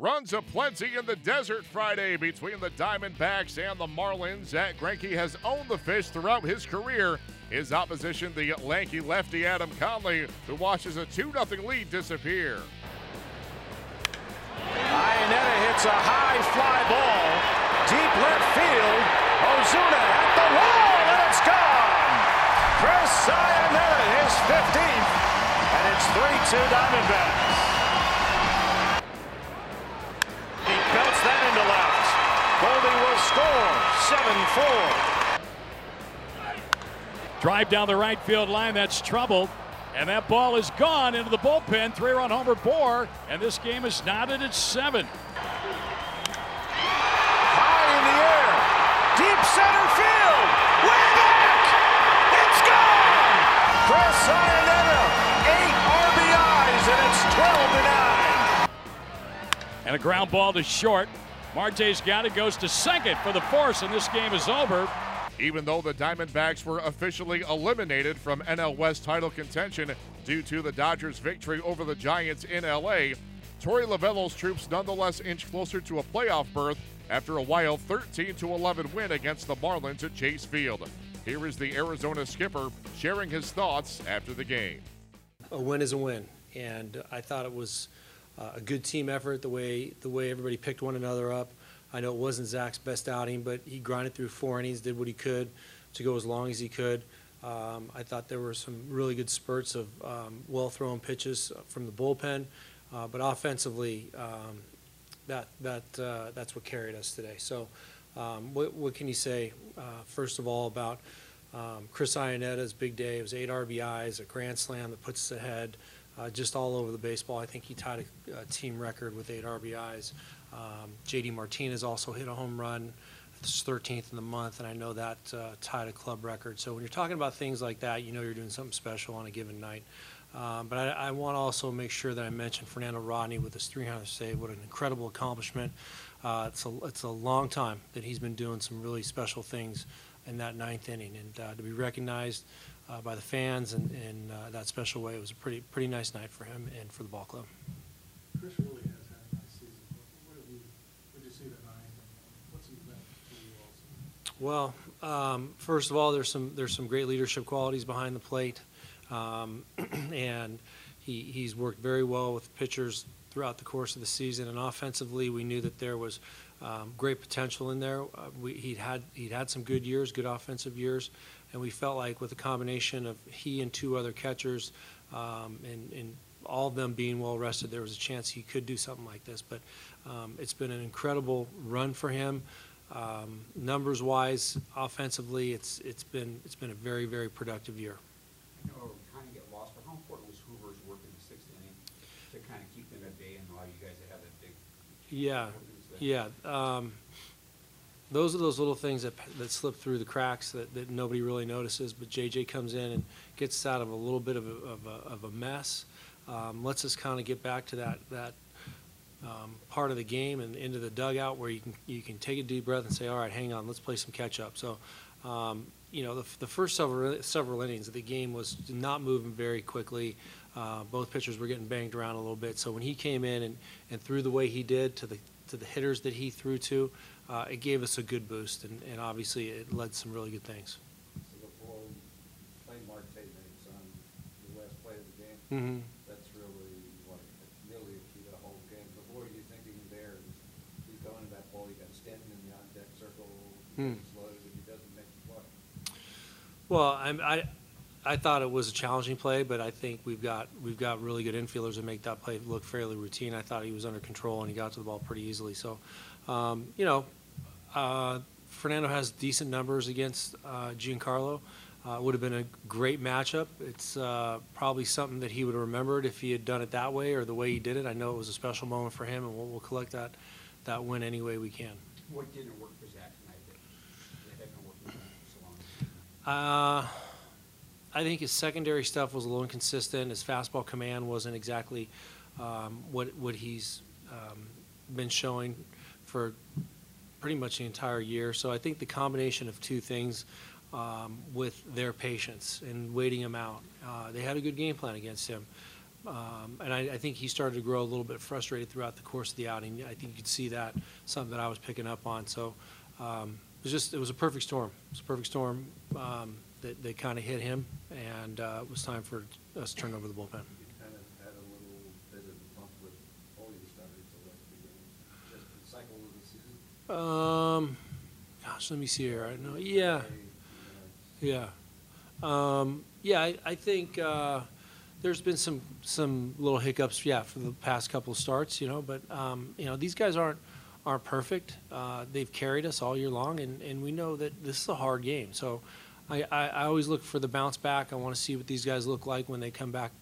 Runs aplenty in the desert Friday between the Diamondbacks and the Marlins. Zack Greinke has owned the fish throughout his career. His opposition, the lanky lefty Adam Conley, who watches a 2 0 lead disappear. Iannetta hits a high fly ball. Deep left field. Ozuna at the wall, and it's gone. Chris Iannetta, his 15th, and it's 3 2 Diamondbacks. 7-4. Drive down the right field line. That's trouble, And that ball is gone into the bullpen. Three-run homer Bour. And this game is knotted at seven. High in the air. Deep center field. Way back. It's gone. Chris Iannetta. Eight RBIs, and it's 12 to 9. And a ground ball to short. Marte's got it, goes to second for the force, and this game is over. Even though the Diamondbacks were officially eliminated from NL West title contention due to the Dodgers' victory over the Giants in LA, Torey Lovullo's troops nonetheless inch closer to a playoff berth after a wild 13 11 win against the Marlins at Chase Field. Here is the Arizona skipper sharing his thoughts after the game. A win is a win, and I thought it was uh, a good team effort the way the way everybody picked one another up. I know it wasn't Zack's best outing, but he grinded through four innings, did what he could to go as long as he could. Um, I thought there were some really good spurts of um, well-thrown pitches from the bullpen, uh, but offensively, um, that that uh, that's what carried us today. So, um, what, what can you say? Uh, first of all, about um, Chris Iannetta's big day. It was eight RBIs, a grand slam that puts us ahead. Uh, just all over the baseball. I think he tied a, a team record with eight RBIs. Um, JD Martinez also hit a home run. It's 13th in the month, and I know that uh, tied a club record. So when you're talking about things like that, you know you're doing something special on a given night. Um, but I, I want to also make sure that I mention Fernando Rodney with his 300 save. What an incredible accomplishment! Uh, it's a it's a long time that he's been doing some really special things in that ninth inning, and uh, to be recognized uh, by the fans in, in uh, that special way, it was a pretty pretty nice night for him and for the ball club. Chris really has had a nice season. What what you, what did you see and what's he meant to you also? Well, um, first of all, there's some there's some great leadership qualities behind the plate, um, and he he's worked very well with pitchers throughout the course of the season. And offensively, we knew that there was um, great potential in there. Uh, we, he'd had he'd had some good years, good offensive years, and we felt like with a combination of he and two other catchers, um, and, and all of them being well rested, there was a chance he could do something like this. But um, it's been an incredible run for him. Um, numbers wise, offensively, it's it's been it's been a very very productive year. I know kind of get lost, but how important was Hoover's work in the sixth inning to kind of keep them at bay and allow you guys to have that big? Yeah, what is that? yeah. Um, those are those little things that that slip through the cracks that, that nobody really notices. But JJ comes in and gets us out of a little bit of a, of a, of a mess. Um, lets us kind of get back to that that um, part of the game and into the dugout where you can you can take a deep breath and say, all right, hang on, let's play some catch up. So, um, you know, the, the first several several innings of the game was not moving very quickly. Uh, both pitchers were getting banged around a little bit. So when he came in and, and threw the way he did to the to the hitters that he threw to, uh, it gave us a good boost, and, and obviously it led to some really good things. So before playing Marte minutes on the last play of the game, Mm-hmm. that's really what, really a key to the whole game. But what are you thinking there? He's going to that ball, you got Stanton in the on-deck circle, Hmm. he's loaded, if he doesn't make the play. Well, I'm, I, I thought it was a challenging play, but I think we've got we've got really good infielders that make that play look fairly routine. I thought he was under control and he got to the ball pretty easily. So, um, you know, uh, Fernando has decent numbers against uh, Giancarlo. Uh, it would have been a great matchup. It's uh, probably something that he would have remembered if he had done it that way or the way he did it. I know it was a special moment for him, and we'll, we'll collect that that win any way we can. What didn't work for Zack tonight that, that had been working for so long? Uh, I think his secondary stuff was a little inconsistent. His fastball command wasn't exactly um, what what he's um, been showing for pretty much the entire year. So I think the combination of two things um, with their patience and waiting him out. Uh, they had a good game plan against him, Um, and I, I think he started to grow a little bit frustrated throughout the course of the outing. I think you could see that, something that I was picking up on. So um, it was just, it was a perfect storm. It was a perfect storm um, that, that kind of hit him, and uh, it was time for us to turn over the bullpen. Kind of had a little bit of a bump with all your starters the last few just the cycle of the season. Um, gosh, let me see here. I know, yeah, yeah, um, yeah. I, I think uh, there's been some some little hiccups, yeah, for the past couple of starts, you know. But um, you know, these guys aren't aren't perfect. Uh, they've carried us all year long, and, and we know that this is a hard game. So I, I, I always look for the bounce back. I want to see what these guys look like when they come back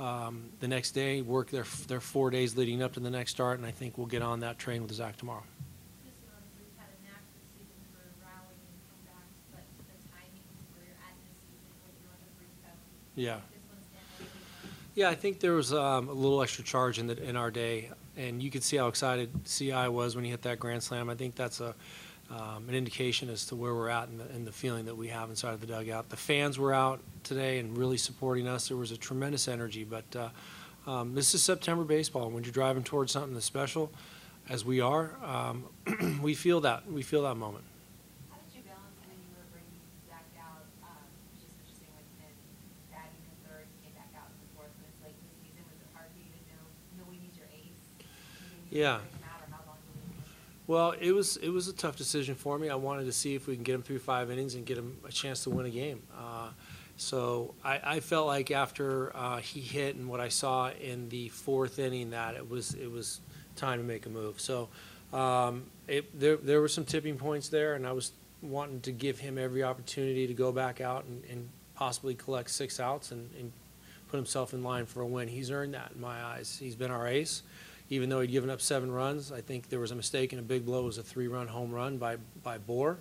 um, the next day, work their their four days leading up to the next start, and I think we'll get on that train with Zack tomorrow. Mr. Owens, we've had a knack this season for rallying and comebacks, but the timing where you're at this season, what you're on the brink of, Yeah. this one's definitely. Yeah, I think there was um, a little extra charge in the, in our day, and you could see how excited CI was when he hit that grand slam. I think that's a um, an indication as to where we're at and the, and the feeling that we have inside of the dugout. The fans were out today and really supporting us. There was a tremendous energy, but uh, um, this is September baseball. When you're driving towards something that's special, as we are, um, we feel that we feel that moment. How did you balance when you were bringing Zack out, um, which is interesting with him batting in third, he came back out in the fourth, when it's late in the season, was it hard for you to know, knowing he's your ace? knowing you Yeah. can bring him out, or how long do you leave him? Well, it was it was a tough decision for me. I wanted to see if we can get him through five innings and get him a chance to win a game. Uh, so I, I felt like after uh, he hit and what I saw in the fourth inning that it was it was time to make a move. So um, it, there there were some tipping points there, and I was wanting to give him every opportunity to go back out and, and possibly collect six outs and, and put himself in line for a win. He's earned that in my eyes. He's been our ace even though he'd given up seven runs, I think there was a mistake and a big blow. Was a three-run home run by by Bour.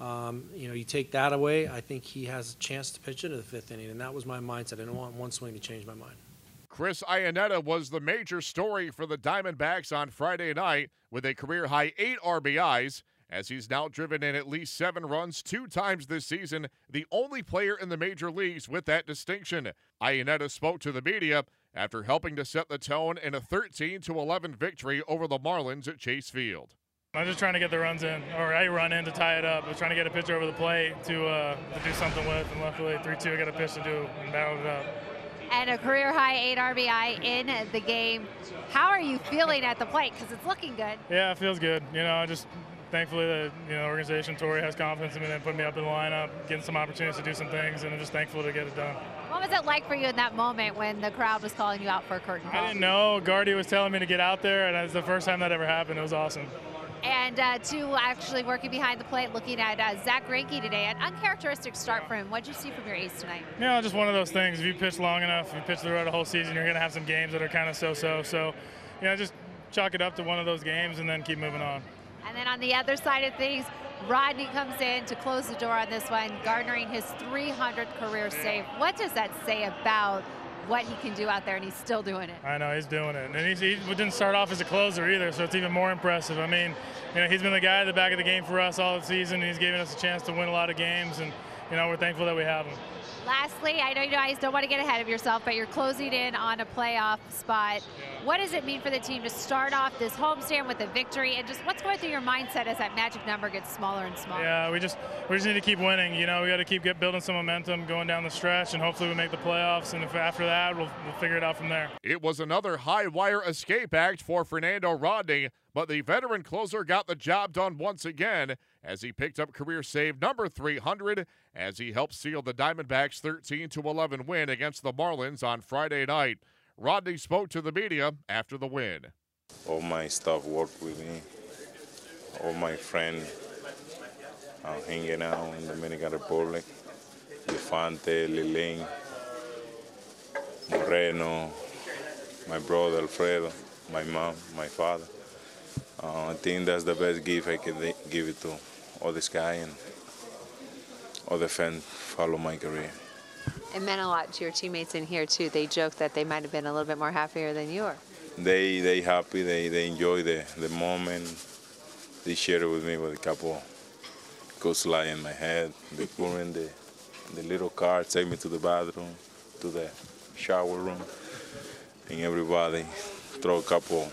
Um, you know, you take that away, I think he has a chance to pitch into the fifth inning, and that was my mindset. I didn't want one swing to change my mind. Chris Iannetta was the major story for the Diamondbacks on Friday night with a career high eight RBIs, as he's now driven in at least seven runs two times this season, the only player in the major leagues with that distinction. Iannetta spoke to the media after helping to set the tone in a 13 11 victory over the Marlins at Chase Field. I'm just trying to get the runs in, or I run in to tie it up. I was trying to get a pitcher over the plate to, uh, to do something with, and luckily 3-2 I got a pitch to do and battled it up. And a career high eight RBI in the game. How are you feeling at the plate? Because it's looking good. Yeah, it feels good. You know, I just thankfully the you know organization, Torey has confidence in me and put me up in the lineup, getting some opportunities to do some things, and I'm just thankful to get it done. What was it like for you in that moment when the crowd was calling you out for a curtain call? I didn't know. Guardy was telling me to get out there, and it was the first time that ever happened. It was awesome. And uh, to actually working behind the plate, looking at uh, Zack Greinke today, an uncharacteristic start for him. What did you see from your ace tonight? You know, just one of those things. If you pitch long enough, if you pitch throughout the whole season, you're going to have some games that are kind of so-so. So, you know, just chalk it up to one of those games and then keep moving on. And then on the other side of things, Rodney comes in to close the door on this one, garnering his 300th career save. What does that say about what he can do out there, and he's still doing it? I know he's doing it, and he's, he didn't start off as a closer either, so it's even more impressive. I mean, you know, he's been the guy at the back of the game for us all season. And he's given us a chance to win a lot of games, and you know, we're thankful that we have him. Lastly, I know you guys don't want to get ahead of yourself, but you're closing in on a playoff spot. What does it mean for the team to start off this homestand with a victory, and just what's going through your mindset as that magic number gets smaller and smaller? Yeah, we just we just need to keep winning. You know, we got to keep get, building some momentum going down the stretch, and hopefully we make the playoffs. And if after that, we'll, we'll figure it out from there. It was another high wire escape act for Fernando Rodney, but the veteran closer got the job done once again as he picked up career save number 300 as he helped seal the Diamondbacks' 13 11 win against the Marlins on Friday night. Rodney spoke to the media after the win. All my staff worked with me. All my friends are hanging out in the Dominican Republic. Infante, Lilane, Moreno, my brother Alfredo, my mom, my father. Uh, I think that's the best gift I can give it to all this guy and all the fans follow my career. It meant a lot to your teammates in here too. They joked that they might have been a little bit more happier than you were. They they happy. They they enjoy the the moment. They share it with me with a couple goes lie in my head. They put in the the little car, take me to the bathroom, to the shower room. and everybody throw a couple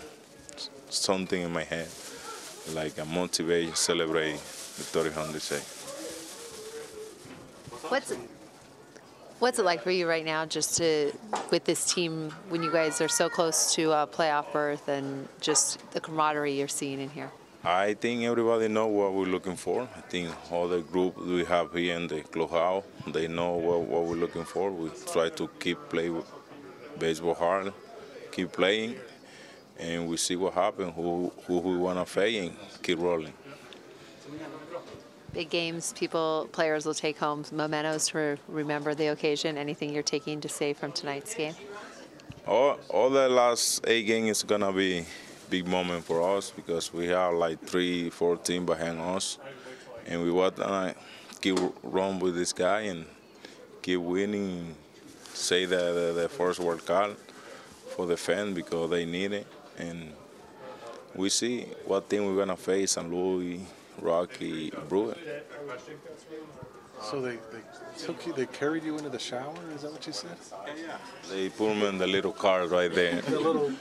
something in my head, like a motivation, celebrate the 300 say. What's it, what's it like for you right now, just to with this team when you guys are so close to a playoff berth and just the camaraderie you're seeing in here? I think everybody know what we're looking for. I think all the group we have here in the clubhouse, they know what, what we're looking for. We try to keep play baseball hard, keep playing, and we see what happens, who, who we want to face, and keep rolling. Big games, people, players will take home mementos to remember the occasion. Anything you're taking to say from tonight's game? All, all the last eight games is gonna be big moment for us because we have like three, four teams behind us, and we want to keep run with this guy and keep winning. Say the, the, the first World Cup for the fans because they need it, and we see what team we're gonna face: San Luis, Rocky, Brewer. So they, they took you, they carried you into the shower? Is that what you said? Yeah. They put me in the little car right there. The little.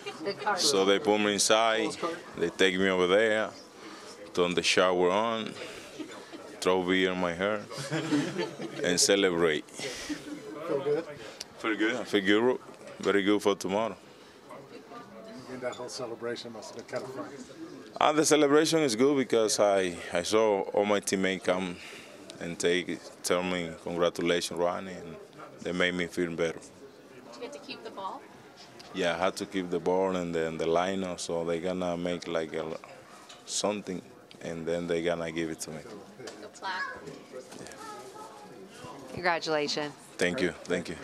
So they put me inside. They take me over there, turn the shower on, throw beer in my hair, and celebrate. Feel good? Feel good. I feel good. Very good for tomorrow. And that whole celebration must have been kind of fun. Uh, the celebration is good because I, I saw all my teammates come and take tell me congratulations, Ronnie, and they made me feel better. Did you get to keep the ball? Yeah, I had to keep the ball and then the lineup, so they're gonna make like a, something, and then they're gonna give it to me. The plaque. Congratulations. Thank you, thank you.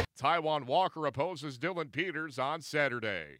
Taijuan Walker opposes Dillon Peters on Saturday.